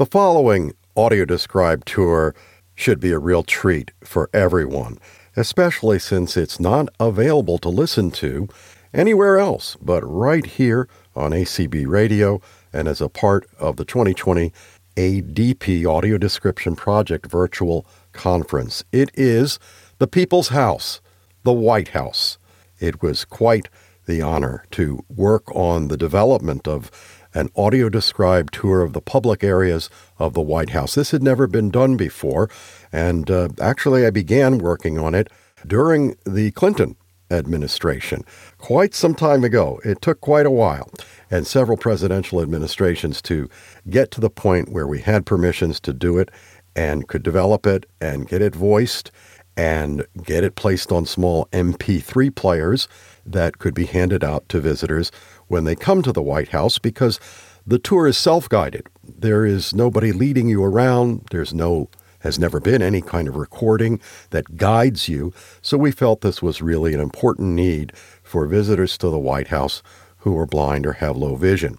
The following audio described tour should be a real treat for everyone, especially since it's not available to listen to anywhere else but right here on ACB Radio and as a part of the 2020 ADP Audio Description Project Virtual Conference. It is the People's House, the White House. It was quite the honor to work on the development of an audio described tour of the public areas of the White House. This had never been done before, and uh, actually, I began working on it during the Clinton administration quite some time ago. It took quite a while and several presidential administrations to get to the point where we had permissions to do it and could develop it and get it voiced and get it placed on small MP3 players that could be handed out to visitors when they come to the White House because the tour is self guided. There is nobody leading you around. There's no, has never been any kind of recording that guides you. So we felt this was really an important need for visitors to the White House who are blind or have low vision.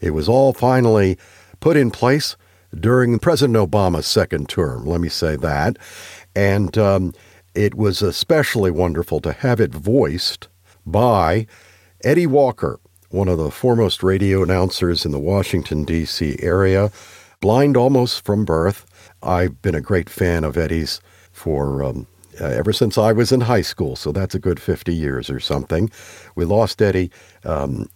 It was all finally put in place during President Obama's second term, let me say that. And um, it was especially wonderful to have it voiced by Eddie Walker, one of the foremost radio announcers in the Washington, D.C. area, blind almost from birth. I've been a great fan of Eddie's for um, uh, ever since I was in high school, so that's a good 50 years or something. We lost Eddie, um,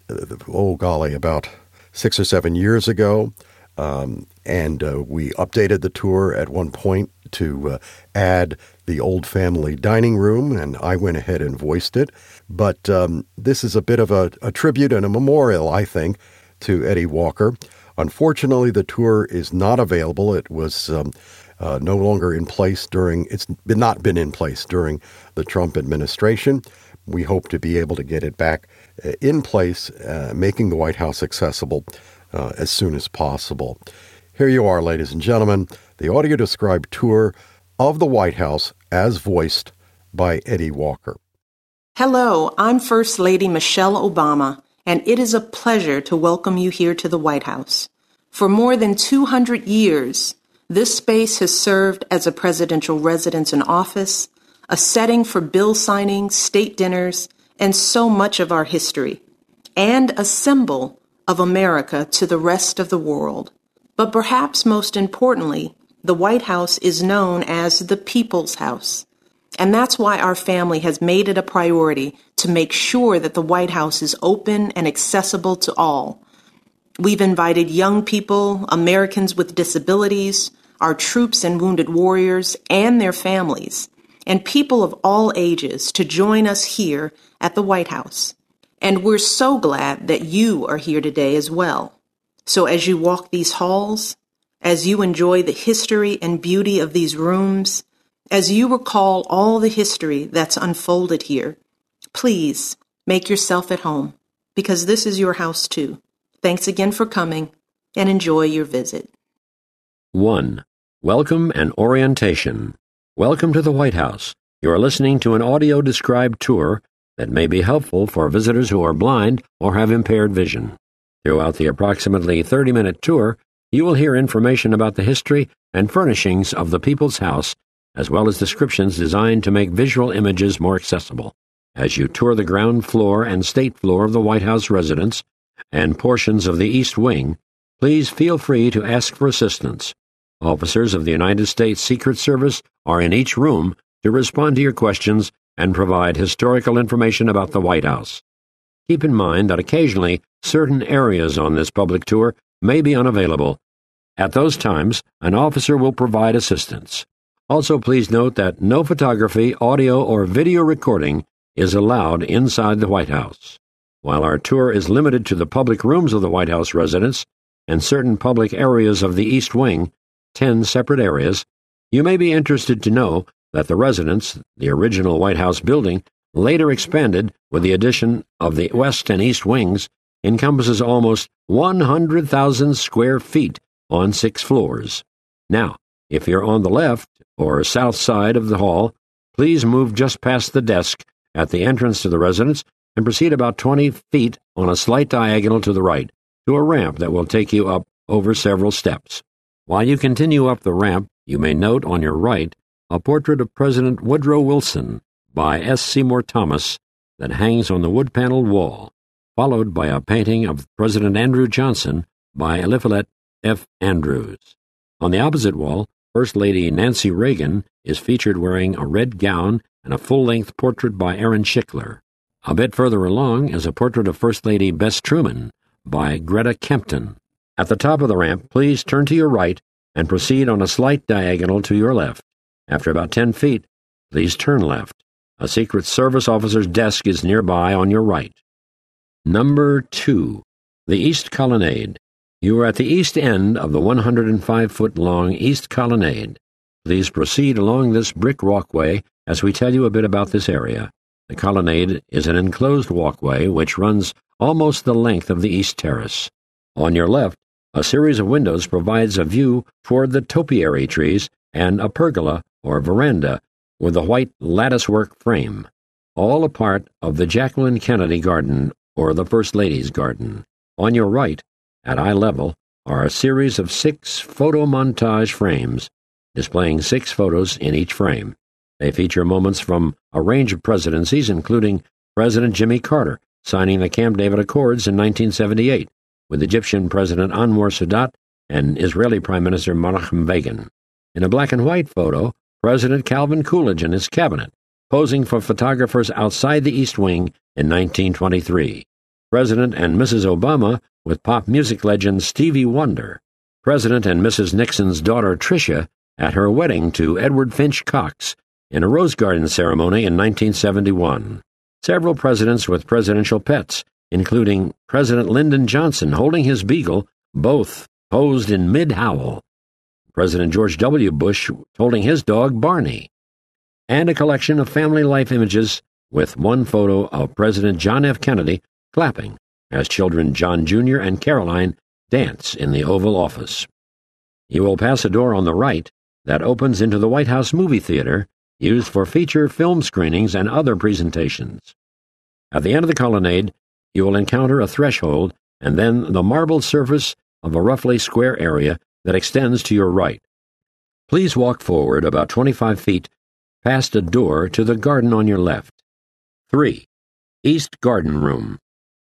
oh golly, about six or seven years ago. Um, and uh, we updated the tour at one point to uh, add the old family dining room, and I went ahead and voiced it. But um, this is a bit of a, a tribute and a memorial, I think, to Eddie Walker. Unfortunately, the tour is not available. It was um, uh, no longer in place during, it's been not been in place during the Trump administration. We hope to be able to get it back uh, in place, uh, making the White House accessible uh, as soon as possible. Here you are, ladies and gentlemen, the audio described tour of the White House as voiced by Eddie Walker. Hello, I'm First Lady Michelle Obama, and it is a pleasure to welcome you here to the White House. For more than 200 years, this space has served as a presidential residence and office, a setting for bill signings, state dinners, and so much of our history, and a symbol of America to the rest of the world. But perhaps most importantly, the White House is known as the People's House. And that's why our family has made it a priority to make sure that the White House is open and accessible to all. We've invited young people, Americans with disabilities, our troops and wounded warriors, and their families, and people of all ages to join us here at the White House. And we're so glad that you are here today as well. So as you walk these halls, as you enjoy the history and beauty of these rooms, as you recall all the history that's unfolded here, please make yourself at home because this is your house too. Thanks again for coming and enjoy your visit. 1. Welcome and orientation. Welcome to the White House. You are listening to an audio described tour that may be helpful for visitors who are blind or have impaired vision. Throughout the approximately 30 minute tour, you will hear information about the history and furnishings of the People's House, as well as descriptions designed to make visual images more accessible. As you tour the ground floor and state floor of the White House residence and portions of the East Wing, please feel free to ask for assistance. Officers of the United States Secret Service are in each room to respond to your questions and provide historical information about the White House. Keep in mind that occasionally certain areas on this public tour may be unavailable. At those times, an officer will provide assistance. Also, please note that no photography, audio, or video recording is allowed inside the White House. While our tour is limited to the public rooms of the White House residence and certain public areas of the East Wing, 10 separate areas, you may be interested to know that the residence, the original White House building, later expanded with the addition of the West and East Wings encompasses almost 100,000 square feet on six floors. Now, if you're on the left or south side of the hall, please move just past the desk at the entrance to the residence and proceed about 20 feet on a slight diagonal to the right to a ramp that will take you up over several steps. While you continue up the ramp, you may note on your right a portrait of President Woodrow Wilson by S. Seymour Thomas that hangs on the wood paneled wall, followed by a painting of President Andrew Johnson by Eliphalet F. Andrews. On the opposite wall, First Lady Nancy Reagan is featured wearing a red gown and a full length portrait by Aaron Shikler. A bit further along is a portrait of First Lady Bess Truman by Greta Kempton. At the top of the ramp, please turn to your right and proceed on a slight diagonal to your left. After about 10 feet, please turn left. A Secret Service officer's desk is nearby on your right. Number 2. The East Colonnade. You are at the east end of the 105 foot long East Colonnade. Please proceed along this brick walkway as we tell you a bit about this area. The colonnade is an enclosed walkway which runs almost the length of the east terrace. On your left, a series of windows provides a view toward the topiary trees and a pergola or veranda with a white latticework frame, all a part of the Jacqueline Kennedy Garden or the First Lady's Garden. On your right, at eye level, are a series of six photo montage frames displaying six photos in each frame. They feature moments from a range of presidencies, including President Jimmy Carter signing the Camp David Accords in 1978 with Egyptian President Anwar Sadat and Israeli Prime Minister Menachem Begin. In a black and white photo, President Calvin Coolidge and his cabinet posing for photographers outside the East Wing in 1923. President and Mrs. Obama with pop music legend Stevie Wonder. President and Mrs. Nixon's daughter Tricia at her wedding to Edward Finch Cox in a Rose Garden ceremony in 1971. Several presidents with presidential pets, including President Lyndon Johnson holding his beagle, both posed in mid howl. President George W. Bush holding his dog Barney. And a collection of family life images with one photo of President John F. Kennedy clapping as children John Jr. and Caroline dance in the Oval Office. You will pass a door on the right that opens into the White House movie theater, used for feature film screenings and other presentations. At the end of the colonnade, you will encounter a threshold and then the marble surface of a roughly square area that extends to your right. Please walk forward about 25 feet past a door to the garden on your left. 3. East Garden Room.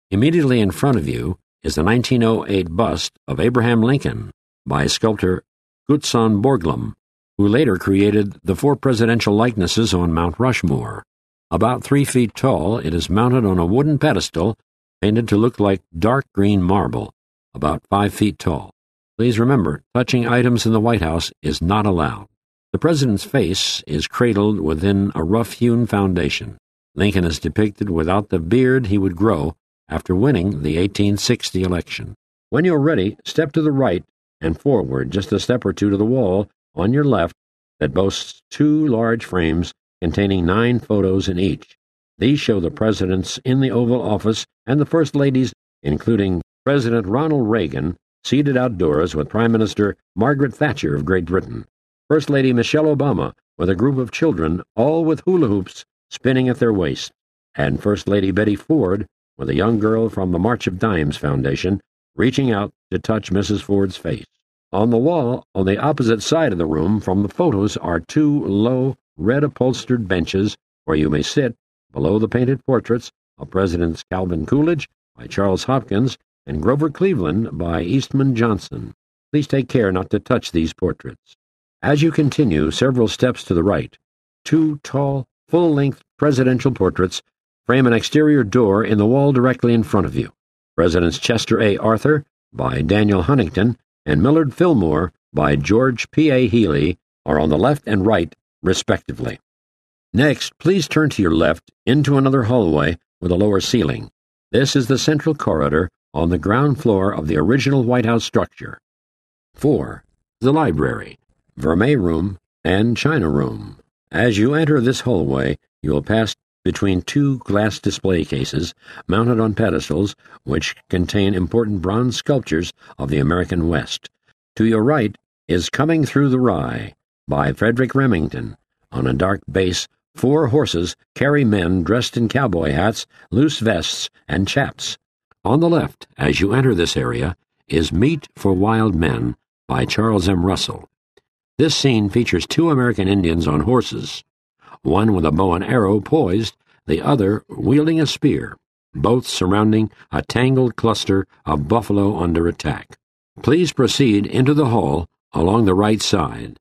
Immediately in front of you is the 1908 bust of Abraham Lincoln by sculptor Gutzon Borglum, who later created the four presidential likenesses on Mount Rushmore. About three feet tall, it is mounted on a wooden pedestal painted to look like dark green marble, about five feet tall. Please remember, touching items in the White House is not allowed. The president's face is cradled within a rough hewn foundation. Lincoln is depicted without the beard he would grow after winning the 1860 election. When you're ready, step to the right and forward just a step or two to the wall on your left that boasts two large frames containing nine photos in each. These show the presidents in the Oval Office and the First Ladies, including President Ronald Reagan, seated outdoors with Prime Minister Margaret Thatcher of Great Britain, First Lady Michelle Obama with a group of children, all with hula hoops spinning at their waist, and First Lady Betty Ford with a young girl from the March of Dimes Foundation reaching out to touch Mrs. Ford's face. On the wall, on the opposite side of the room from the photos, are two low, red upholstered benches where you may sit below the painted portraits of Presidents Calvin Coolidge by Charles Hopkins and Grover Cleveland by Eastman Johnson. Please take care not to touch these portraits. As you continue several steps to the right, two tall, full length presidential portraits frame an exterior door in the wall directly in front of you. Presidents Chester A. Arthur by Daniel Huntington and Millard Fillmore by George P. A. Healy are on the left and right, respectively. Next, please turn to your left into another hallway with a lower ceiling. This is the central corridor on the ground floor of the original White House structure. 4. The library, Vermeil room, and China room. As you enter this hallway, you will pass between two glass display cases mounted on pedestals which contain important bronze sculptures of the American West. To your right is Coming Through the Rye by Frederic Remington. On a dark base, four horses carry men dressed in cowboy hats, loose vests, and chaps. On the left, as you enter this area, is Meat for Wild Men by Charles M. Russell. This scene features two American Indians on horses, one with a bow and arrow poised, the other wielding a spear, both surrounding a tangled cluster of buffalo under attack. Please proceed into the hall along the right side.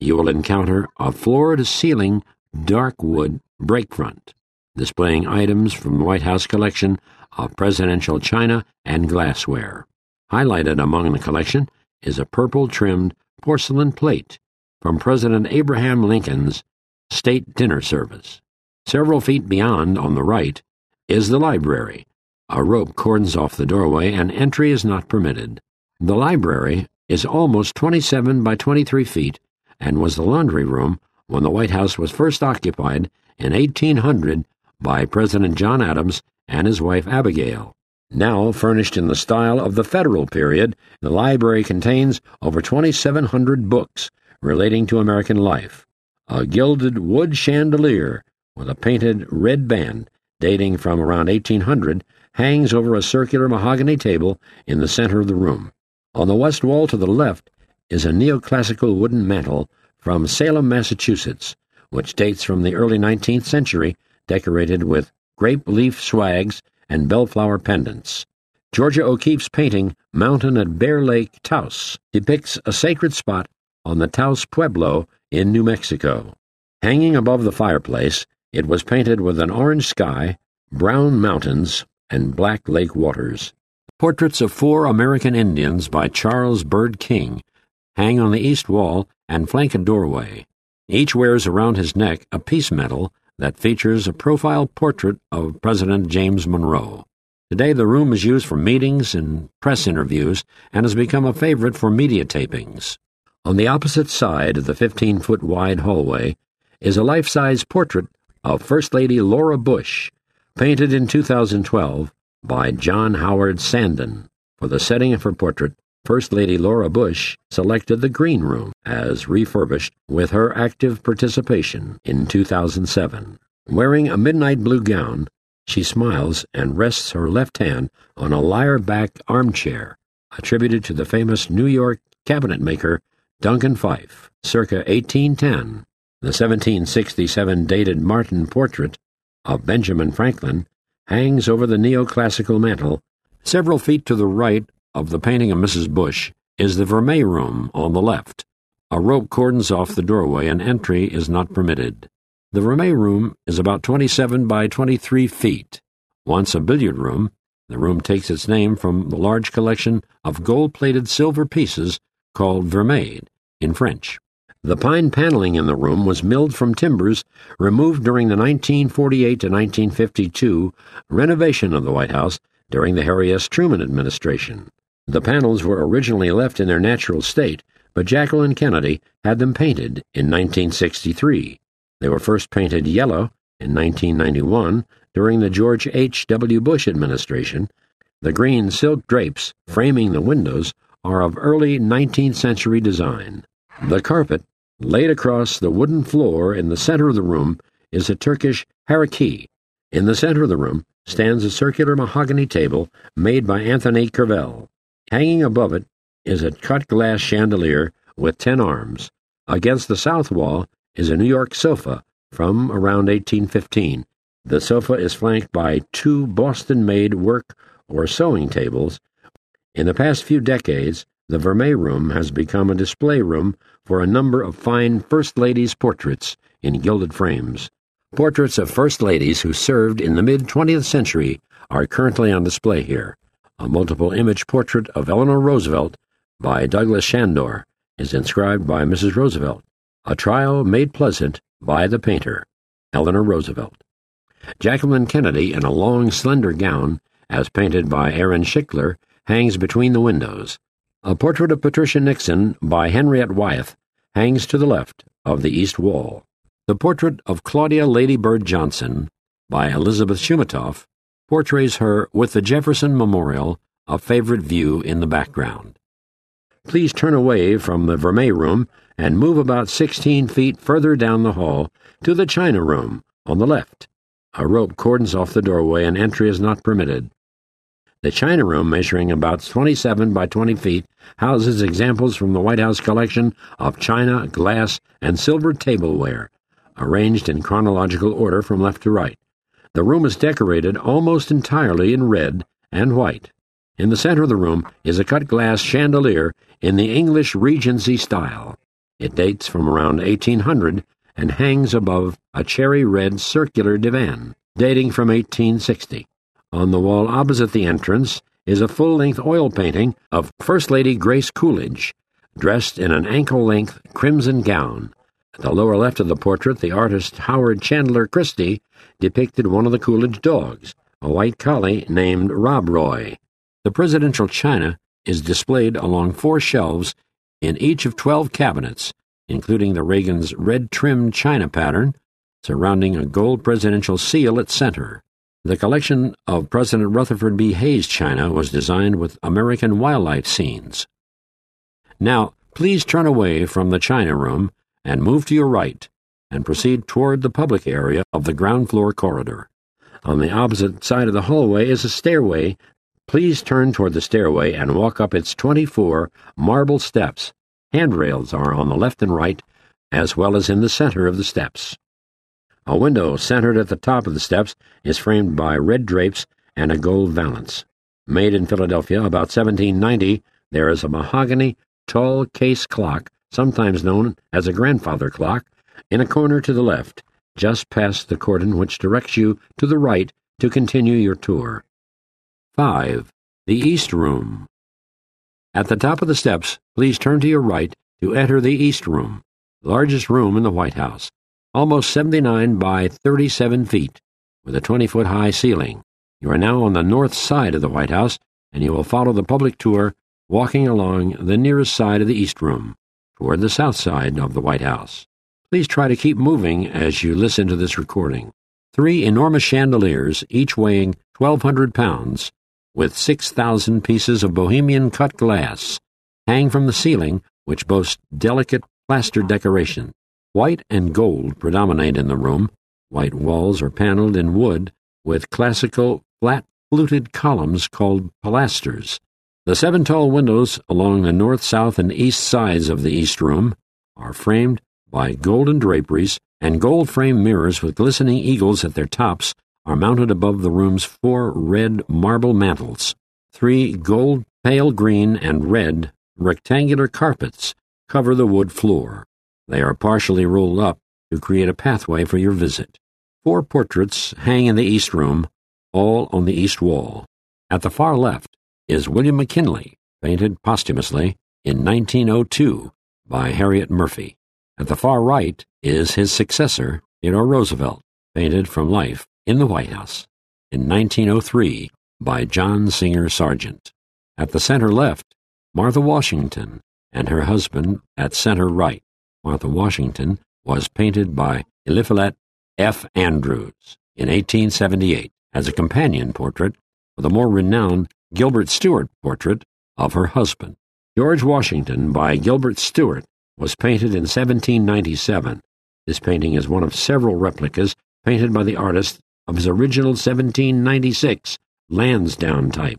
You will encounter a floor to ceiling dark wood breakfront, displaying items from the White House collection of presidential china and glassware. Highlighted among the collection is a purple trimmed porcelain plate from President Abraham Lincoln's state dinner service. Several feet beyond, on the right, is the library. A rope cordons off the doorway, and entry is not permitted. The library is almost 27 by 23 feet and was the laundry room when the White House was first occupied in 1800 by President John Adams and his wife Abigail. Now furnished in the style of the Federal period, the library contains over 2,700 books relating to American life. A gilded wood chandelier with a painted red band dating from around 1800 hangs over a circular mahogany table in the center of the room. On the west wall to the left is a neoclassical wooden mantel from Salem, Massachusetts, which dates from the early 19th century, decorated with grape leaf swags and bellflower pendants. Georgia O'Keeffe's painting, Mountain at Bear Lake, Taos, depicts a sacred spot on the Taos Pueblo in New Mexico. Hanging above the fireplace, it was painted with an orange sky, brown mountains, and black lake waters. Portraits of four American Indians by Charles Bird King hang on the east wall and flank a doorway. Each wears around his neck a peace medal that features a profile portrait of President James Monroe. Today, the room is used for meetings and press interviews and has become a favorite for media tapings. On the opposite side of the 15 foot wide hallway is a life size portrait of First Lady Laura Bush, painted in 2012 by John Howard Sanden. For the setting of her portrait, First Lady Laura Bush selected the Green Room as refurbished with her active participation in 2007. Wearing a midnight blue gown, she smiles and rests her left hand on a lyre back armchair attributed to the famous New York cabinet maker Duncan Phyfe, circa 1810. The 1767 dated Martin portrait of Benjamin Franklin hangs over the neoclassical mantel several feet to the right of the painting of Mrs. Bush is the Vermeil room on the left. A rope cordons off the doorway and entry is not permitted. The Vermeil room is about 27 by 23 feet. Once a billiard room, the room takes its name from the large collection of gold plated silver pieces called vermeil in French. The pine paneling in the room was milled from timbers removed during the 1948 to 1952 renovation of the White House during the Harry S. Truman administration. The panels were originally left in their natural state, but Jacqueline Kennedy had them painted in 1963. They were first painted yellow in 1991 during the George H. W. Bush administration. The green silk drapes framing the windows are of early 19th century design. The carpet, laid across the wooden floor in the center of the room, is a Turkish Hereke. In the center of the room stands a circular mahogany table made by Anthony Quervelle. Hanging above it is a cut glass chandelier with ten arms. Against the south wall is a New York sofa from around 1815. The sofa is flanked by two Boston made work or sewing tables. In the past few decades, the Vermeil room has become a display room for a number of fine First Ladies' portraits in gilded frames. Portraits of First Ladies who served in the mid 20th century are currently on display here. A multiple image portrait of Eleanor Roosevelt by Douglas Chandor is inscribed by Mrs. Roosevelt, a trial made pleasant by the painter, Eleanor Roosevelt. Jacqueline Kennedy, in a long, slender gown, as painted by Aaron Shikler, hangs between the windows. A portrait of Patricia Nixon by Henriette Wyeth hangs to the left of the east wall. The portrait of Claudia Lady Bird Johnson by Elizabeth Shumatoff portrays her with the Jefferson Memorial, a favorite view in the background. Please turn away from the Vermeil room and move about 16 feet further down the hall to the China room on the left. A rope cordons off the doorway and entry is not permitted. The China Room, measuring about 27 by 20 feet, houses examples from the White House collection of china, glass, and silver tableware, arranged in chronological order from left to right. The room is decorated almost entirely in red and white. In the center of the room is a cut glass chandelier in the English Regency style. It dates from around 1800 and hangs above a cherry red circular divan, dating from 1860. On the wall opposite the entrance is a full length oil painting of First Lady Grace Coolidge, dressed in an ankle length crimson gown. At the lower left of the portrait, the artist Howard Chandler Christy depicted one of the Coolidge dogs, a white collie named Rob Roy. The presidential china is displayed along four shelves in each of 12 cabinets, including the Reagan's red trimmed china pattern, surrounding a gold presidential seal at center. The collection of President Rutherford B. Hayes china was designed with American wildlife scenes. Now, please turn away from the china room and move to your right and proceed toward the public area of the ground floor corridor. On the opposite side of the hallway is a stairway Please turn toward the stairway and walk up its 24 marble steps. Handrails are on the left and right, as well as in the center of the steps. A window centered at the top of the steps is framed by red drapes and a gold valance. Made in Philadelphia about 1790, there is a mahogany, tall case clock, sometimes known as a grandfather clock, in a corner to the left, just past the cordon which directs you to the right to continue your tour. 5. The East Room. At the top of the steps, please turn to your right to enter the East Room, largest room in the White House, almost 79 by 37 feet, with a 20 foot high ceiling. You are now on the north side of the White House, and you will follow the public tour walking along the nearest side of the East Room, toward the south side of the White House. Please try to keep moving as you listen to this recording. Three enormous chandeliers, each weighing 1,200 pounds, with 6,000 pieces of Bohemian cut glass hang from the ceiling, which boasts delicate plaster decoration. White and gold predominate in the room. White walls are paneled in wood with classical flat fluted columns called pilasters. The seven tall windows along the north, south, and east sides of the east room are framed by golden draperies, and gold framed mirrors with glistening eagles at their tops are mounted above the room's four red marble mantels. Three gold, pale green, and red rectangular carpets cover the wood floor. They are partially rolled up to create a pathway for your visit. Four portraits hang in the east room, all on the east wall. At the far left is William McKinley, painted posthumously in 1902 by Harriet Murphy. At the far right is his successor, Theodore Roosevelt, painted from life in the White House in 1903 by John Singer Sargent. At the center left, Martha Washington and her husband at center right. Martha Washington was painted by Eliphalet F. Andrews in 1878 as a companion portrait for the more renowned Gilbert Stuart portrait of her husband. George Washington by Gilbert Stuart was painted in 1797. This painting is one of several replicas painted by the artist of his original 1796 Lansdowne type.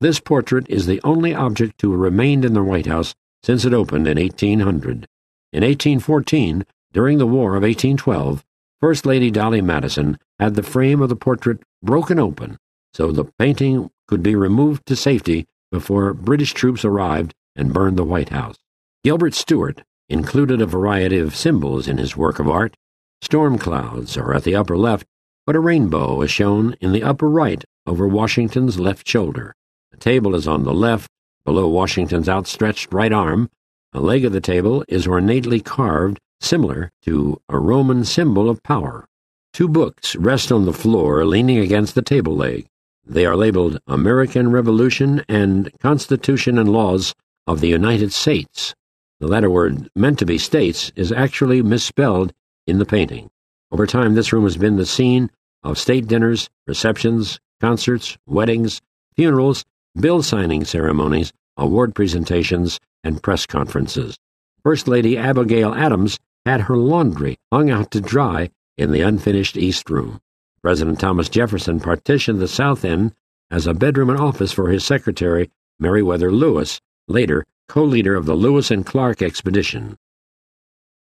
This portrait is the only object to have remained in the White House since it opened in 1800. In 1814, during the War of 1812, First Lady Dolly Madison had the frame of the portrait broken open so the painting could be removed to safety before British troops arrived and burned the White House. Gilbert Stuart included a variety of symbols in his work of art. Storm clouds are at the upper left but a rainbow is shown in the upper right over Washington's left shoulder. The table is on the left, below Washington's outstretched right arm. A leg of the table is ornately carved, similar to a Roman symbol of power. Two books rest on the floor, leaning against the table leg. They are labeled American Revolution and Constitution and Laws of the United States. The latter word, meant to be states, is actually misspelled in the painting. Over time, this room has been the scene of state dinners, receptions, concerts, weddings, funerals, bill signing ceremonies, award presentations, and press conferences. First Lady Abigail Adams had her laundry hung out to dry in the unfinished East Room. President Thomas Jefferson partitioned the south end as a bedroom and office for his secretary, Meriwether Lewis, later co leader of the Lewis and Clark expedition.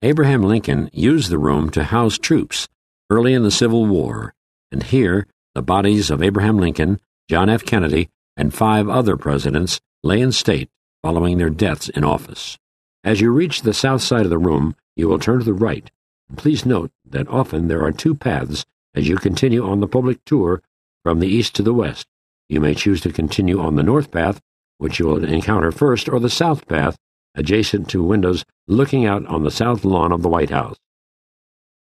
Abraham Lincoln used the room to house troops early in the Civil War, and here the bodies of Abraham Lincoln, John F. Kennedy, and five other presidents lay in state following their deaths in office. As you reach the south side of the room, you will turn to the right. Please note that often there are two paths as you continue on the public tour from the east to the west. You may choose to continue on the north path, which you will encounter first, or the south path, adjacent to windows looking out on the south lawn of the White House.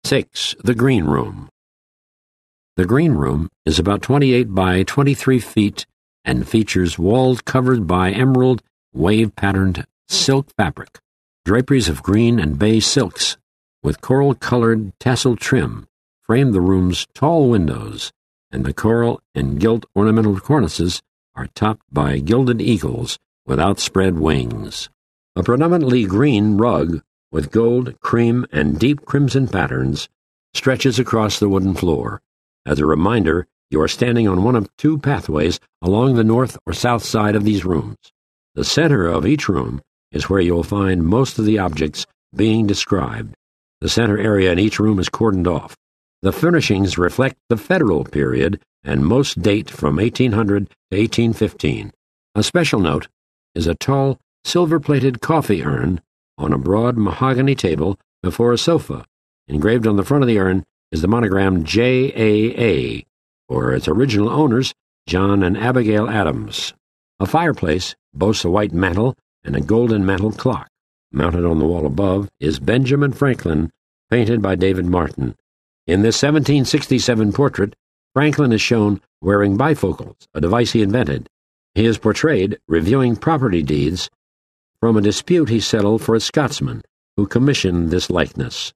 6. The Green Room. The Green Room is about 28 by 23 feet and features walls covered by emerald wave patterned silk fabric, draperies of green and bay silks with coral colored tassel trim frame the room's tall windows, and the coral and gilt ornamental cornices are topped by gilded eagles with outspread wings. A predominantly green rug with gold, cream, and deep crimson patterns stretches across the wooden floor. As a reminder, you are standing on one of two pathways along the north or south side of these rooms. The center of each room is where you will find most of the objects being described. The center area in each room is cordoned off. The furnishings reflect the federal period and most date from 1800 to 1815. A special note is a tall, silver plated coffee urn on a broad mahogany table before a sofa. Engraved on the front of the urn is the monogram JAA, or its original owners, John and Abigail Adams. A fireplace boasts a white mantel and a golden mantel clock. Mounted on the wall above is Benjamin Franklin, painted by David Martin. In this 1767 portrait, Franklin is shown wearing bifocals, a device he invented. He is portrayed reviewing property deeds from a dispute he settled for a Scotsman who commissioned this likeness.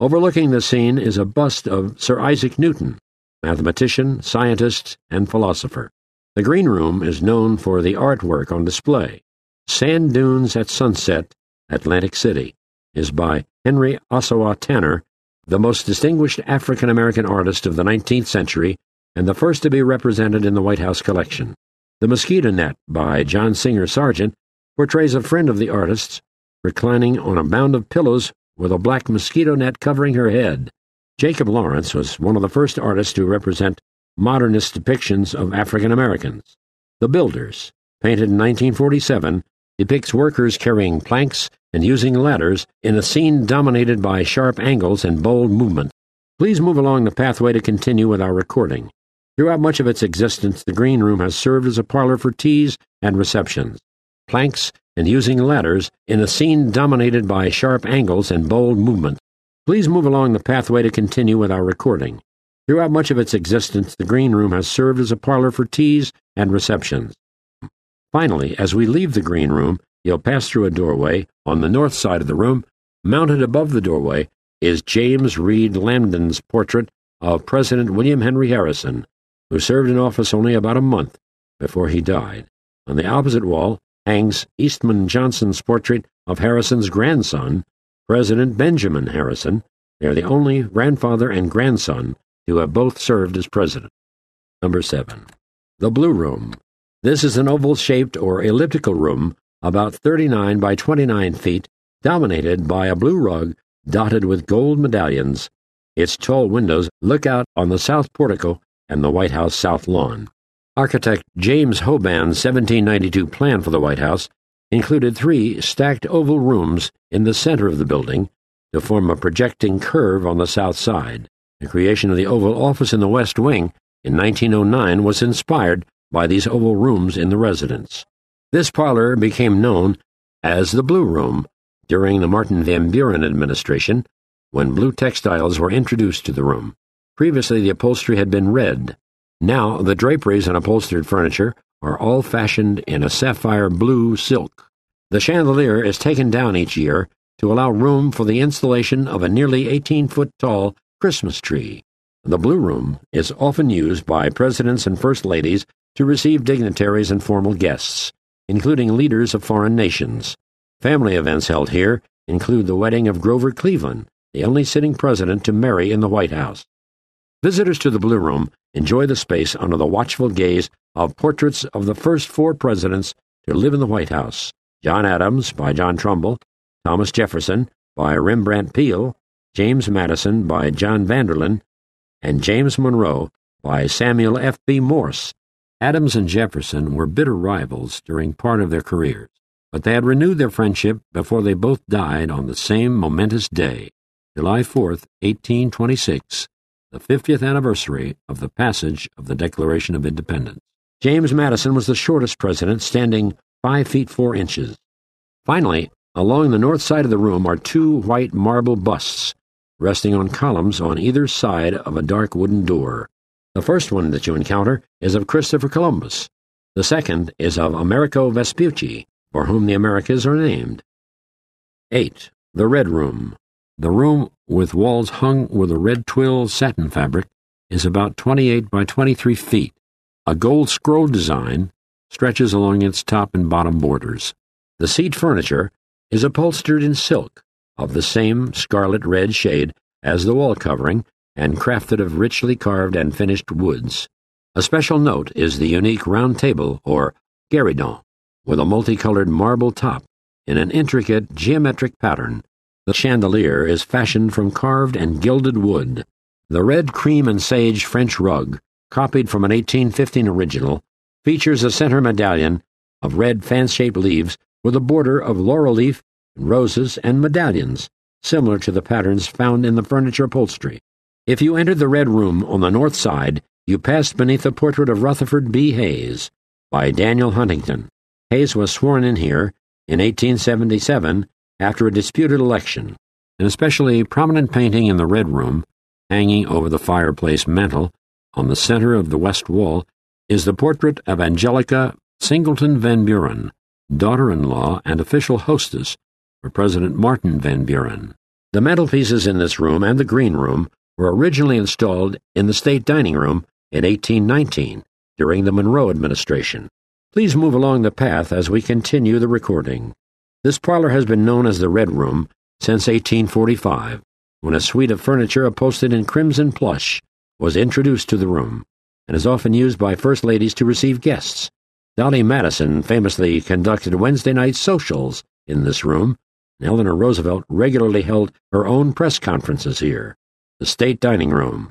Overlooking the scene is a bust of Sir Isaac Newton, mathematician, scientist, and philosopher. The Green Room is known for the artwork on display. Sand Dunes at Sunset, Atlantic City, is by Henry Ossawa Tanner, the most distinguished African American artist of the 19th century and the first to be represented in the White House collection. The Mosquito Net by John Singer Sargent portrays a friend of the artist's reclining on a mound of pillows with a black mosquito net covering her head. Jacob Lawrence was one of the first artists to represent modernist depictions of African Americans. The Builders, painted in 1947, depicts workers carrying planks and using ladders in a scene dominated by sharp angles and bold movement. Please move along the pathway to continue with our recording. Throughout much of its existence, the Green Room has served as a parlor for teas and receptions. Planks and using ladders in a scene dominated by sharp angles and bold movement. Please move along the pathway to continue with our recording. Throughout much of its existence, the Green Room has served as a parlor for teas and receptions. Finally, as we leave the Green Room, you'll pass through a doorway. On the north side of the room, mounted above the doorway, is James Reed Lambdin's portrait of President William Henry Harrison, who served in office only about a month before he died. On the opposite wall hangs Eastman Johnson's portrait of Harrison's grandson, President Benjamin Harrison. They are the only grandfather and grandson to have both served as president. Number 7. The Blue Room. This is an oval shaped or elliptical room about 39 by 29 feet, dominated by a blue rug dotted with gold medallions. Its tall windows look out on the south portico and the White House south lawn. Architect James Hoban's 1792 plan for the White House included three stacked oval rooms in the center of the building to form a projecting curve on the south side. The creation of the Oval Office in the West Wing in 1909 was inspired by these oval rooms in the residence. This parlor became known as the Blue Room during the Martin Van Buren administration when blue textiles were introduced to the room. Previously, the upholstery had been red. Now, the draperies and upholstered furniture are all fashioned in a sapphire blue silk. The chandelier is taken down each year to allow room for the installation of a nearly 18 foot tall Christmas tree. The Blue Room is often used by presidents and first ladies to receive dignitaries and formal guests, including leaders of foreign nations. Family events held here include the wedding of Grover Cleveland, the only sitting president to marry in the White House. Visitors to the Blue Room enjoy the space under the watchful gaze of portraits of the first four presidents to live in the White House John Adams by John Trumbull, Thomas Jefferson by Rembrandt Peale, James Madison by John Vanderlyn, and James Monroe by Samuel F. B. Morse. Adams and Jefferson were bitter rivals during part of their careers, but they had renewed their friendship before they both died on the same momentous day, July 4, 1826, the 50th anniversary of the passage of the Declaration of Independence. James Madison was the shortest president, standing 5 feet 4 inches. Finally, along the north side of the room are two white marble busts resting on columns on either side of a dark wooden door. The first one that you encounter is of Christopher Columbus. The second is of Amerigo Vespucci, for whom the Americas are named. 8. The Red Room. The room, with walls hung with a red twill satin fabric, is about 28 by 23 feet. A gold scroll design stretches along its top and bottom borders. The seat furniture is upholstered in silk of the same scarlet red shade as the wall covering and crafted of richly carved and finished woods. A special note is the unique round table, or gueridon, with a multicolored marble top in an intricate geometric pattern. The chandelier is fashioned from carved and gilded wood. The red cream and sage French rug, copied from an 1815 original, features a center medallion of red fan shaped leaves with a border of laurel leaf roses, and medallions, similar to the patterns found in the furniture upholstery. If you entered the Red Room on the north side, you passed beneath a portrait of Rutherford B. Hayes by Daniel Huntington. Hayes was sworn in here in 1877 after a disputed election. An especially prominent painting in the Red Room, hanging over the fireplace mantel on the center of the west wall, is the portrait of Angelica Singleton Van Buren, daughter in law and official hostess for President Martin Van Buren. The mantelpieces in this room and the green room were originally installed in the state dining room in 1819 during the Monroe administration. Please move along the path as we continue the recording. This parlor has been known as the Red Room since 1845, when a suite of furniture upholstered in crimson plush was introduced to the room, and is often used by first ladies to receive guests. Dolly Madison famously conducted Wednesday night socials in this room Eleanor Roosevelt regularly held her own press conferences here, the State Dining Room.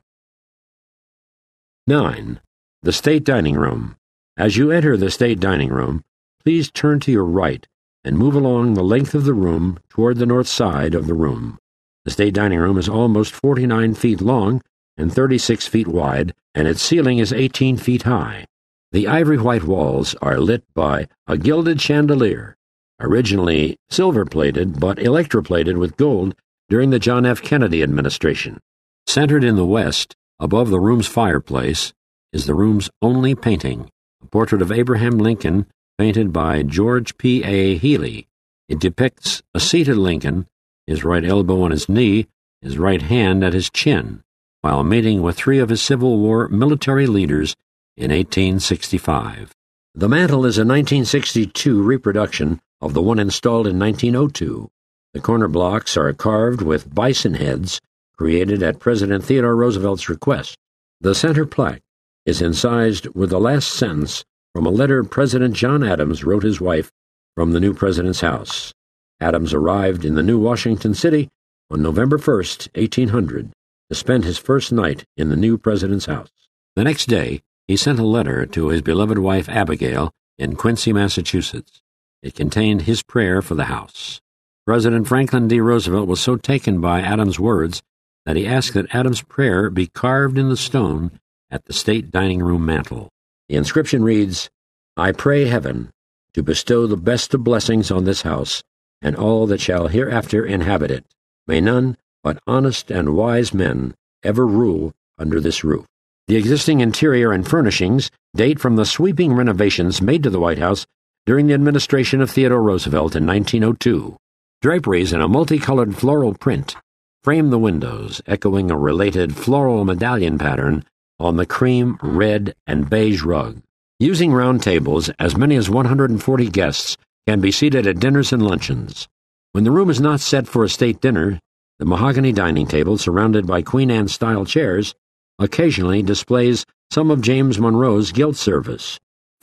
9. The State Dining Room. As you enter the State Dining Room, please turn to your right and move along the length of the room toward the north side of the room. The State Dining Room is almost 49 feet long and 36 feet wide, and its ceiling is 18 feet high. The ivory white walls are lit by a gilded chandelier originally silver plated but electroplated with gold during the John F. Kennedy administration. Centered in the west, above the room's fireplace, is the room's only painting, a portrait of Abraham Lincoln painted by George P. A. Healy. It depicts a seated Lincoln, his right elbow on his knee, his right hand at his chin, while meeting with three of his Civil War military leaders in 1865. The mantle is a 1962 reproduction of the one installed in 1902. The corner blocks are carved with bison heads created at President Theodore Roosevelt's request. The center plaque is incised with the last sentence from a letter President John Adams wrote his wife from the new president's house. Adams arrived in the new Washington City on November 1, 1800, to spend his first night in the new president's house. The next day, he sent a letter to his beloved wife Abigail in Quincy, Massachusetts. It contained his prayer for the House. President Franklin D. Roosevelt was so taken by Adams' words that he asked that Adams' prayer be carved in the stone at the state dining room mantel. The inscription reads, I pray heaven to bestow the best of blessings on this house and all that shall hereafter inhabit it. May none but honest and wise men ever rule under this roof. The existing interior and furnishings date from the sweeping renovations made to the White House during the administration of Theodore Roosevelt in 1902. Draperies in a multicolored floral print frame the windows, echoing a related floral medallion pattern on the cream, red, and beige rug. Using round tables, as many as 140 guests can be seated at dinners and luncheons. When the room is not set for a state dinner, the mahogany dining table, surrounded by Queen Anne style chairs, occasionally displays some of James Monroe's gilt service.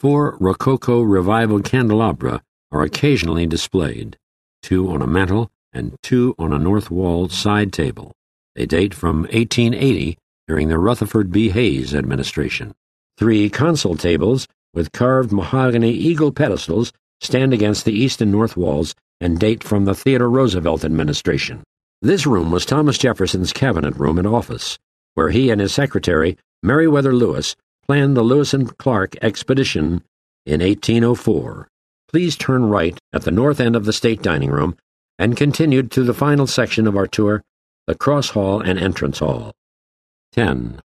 Four Rococo Revival candelabra are occasionally displayed, two on a mantel and two on a north wall side table. They date from 1880 during the Rutherford B. Hayes administration. Three console tables with carved mahogany eagle pedestals stand against the east and north walls and date from the Theodore Roosevelt administration. This room was Thomas Jefferson's cabinet room and office, where he and his secretary, Meriwether Lewis, planned the Lewis and Clark expedition in 1804. Please turn right at the north end of the state dining room and continued to the final section of our tour, the cross hall and entrance hall. 10.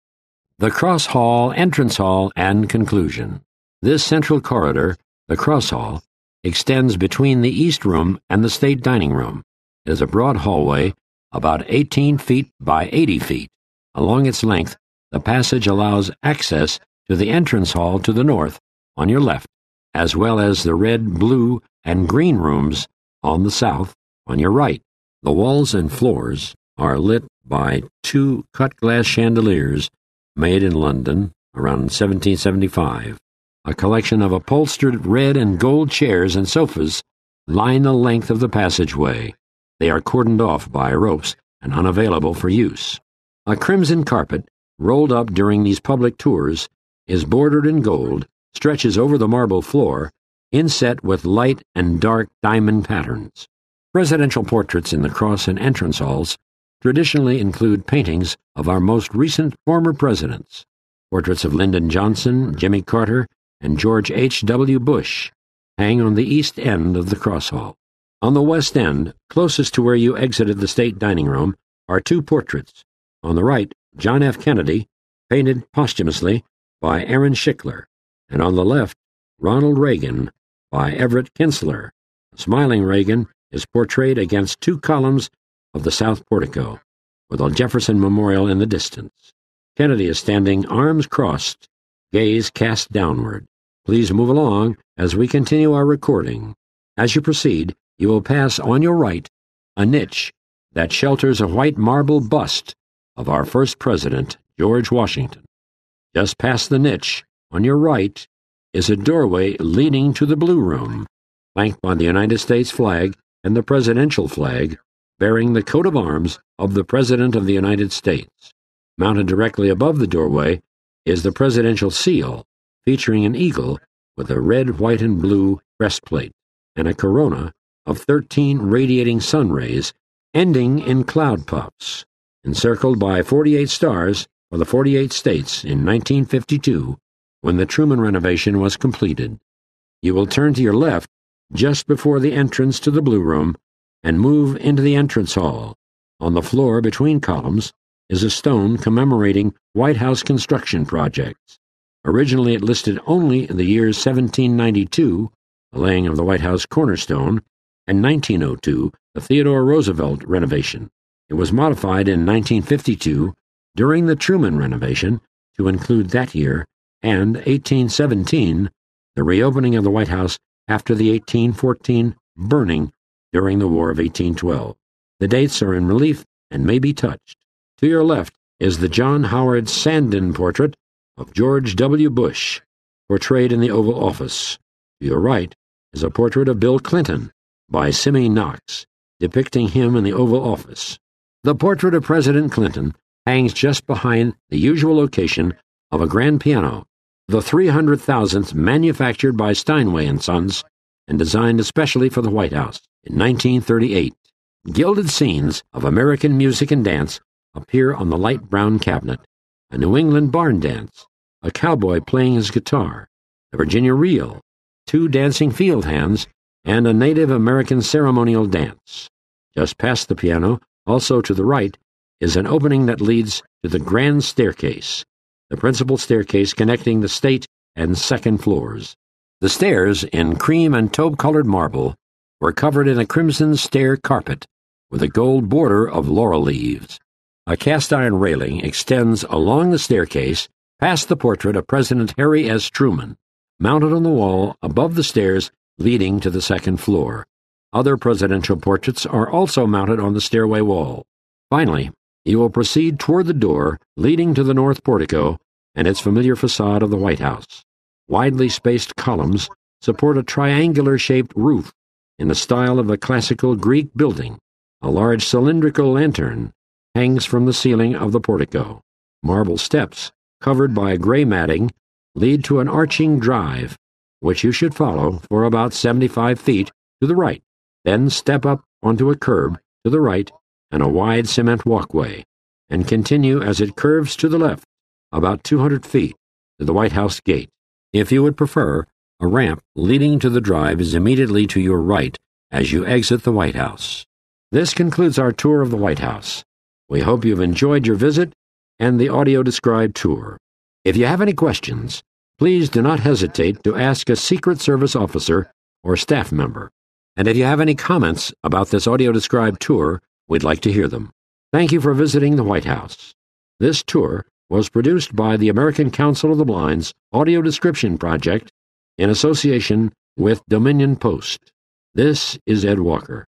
The cross hall, entrance hall, and conclusion. This central corridor, the cross hall, extends between the east room and the state dining room. It is a broad hallway about 18 feet by 80 feet. Along its length, the passage allows access to the entrance hall to the north, on your left, as well as the red, blue, and green rooms on the south, on your right. The walls and floors are lit by two cut glass chandeliers made in London around 1775. A collection of upholstered red and gold chairs and sofas line the length of the passageway. They are cordoned off by ropes and unavailable for use. A crimson carpet, rolled up during these public tours, is bordered in gold, stretches over the marble floor, inset with light and dark diamond patterns. Presidential portraits in the cross and entrance halls traditionally include paintings of our most recent former presidents. Portraits of Lyndon Johnson, Jimmy Carter, and George H. W. Bush hang on the east end of the cross hall. On the west end, closest to where you exited the state dining room, are two portraits. On the right, John F. Kennedy, painted posthumously by Aaron Shikler, and on the left, Ronald Reagan by Everett Kinstler. Smiling Reagan is portrayed against two columns of the south portico, with a Jefferson Memorial in the distance. Kennedy is standing arms crossed, gaze cast downward. Please move along as we continue our recording. As you proceed, you will pass on your right a niche that shelters a white marble bust of our first president, George Washington. Just past the niche, on your right, is a doorway leading to the Blue Room, flanked by the United States flag and the presidential flag, bearing the coat of arms of the President of the United States. Mounted directly above the doorway is the presidential seal, featuring an eagle with a red, white, and blue breastplate and a corona of 13 radiating sun rays ending in cloud puffs. Encircled by 48 stars for the 48 states in 1952 when the Truman renovation was completed. You will turn to your left just before the entrance to the Blue Room and move into the entrance hall. On the floor between columns is a stone commemorating White House construction projects. Originally, it listed only the years 1792, the laying of the White House cornerstone, and 1902, the Theodore Roosevelt renovation. It was modified in 1952 during the Truman renovation to include that year and 1817, the reopening of the White House after the 1814 burning during the War of 1812. The dates are in relief and may be touched. To your left is the John Howard Sanden portrait of George W. Bush, portrayed in the Oval Office. To your right is a portrait of Bill Clinton by Simmie Knox, depicting him in the Oval Office. The portrait of President Clinton hangs just behind the usual location of a grand piano, the 300,000th manufactured by Steinway Sons and designed especially for the White House in 1938. Gilded scenes of American music and dance appear on the light brown cabinet. A New England barn dance, a cowboy playing his guitar, a Virginia reel, two dancing field hands, and a Native American ceremonial dance. Just past the piano, also to the right, is an opening that leads to the grand staircase, the principal staircase connecting the state and second floors. The stairs, in cream and taupe colored marble, were covered in a crimson stair carpet with a gold border of laurel leaves. A cast iron railing extends along the staircase past the portrait of President Harry S. Truman, mounted on the wall above the stairs leading to the second floor. Other presidential portraits are also mounted on the stairway wall. Finally, You will proceed toward the door leading to the north portico and its familiar facade of the White House. Widely spaced columns support a triangular shaped roof in the style of a classical Greek building. A large cylindrical lantern hangs from the ceiling of the portico. Marble steps, covered by a gray matting, lead to an arching drive, which you should follow for about 75 feet to the right. Then step up onto a curb to the right and a wide cement walkway, and continue as it curves to the left about 200 feet to the White House gate. If you would prefer, a ramp leading to the drive is immediately to your right as you exit the White House. This concludes our tour of the White House. We hope you've enjoyed your visit and the audio described tour. If you have any questions, please do not hesitate to ask a Secret Service officer or staff member. And if you have any comments about this audio described tour, we'd like to hear them. Thank you for visiting the White House. This tour was produced by the American Council of the Blind's Audio Description Project in association with Dominion Post. This is Ed Walker.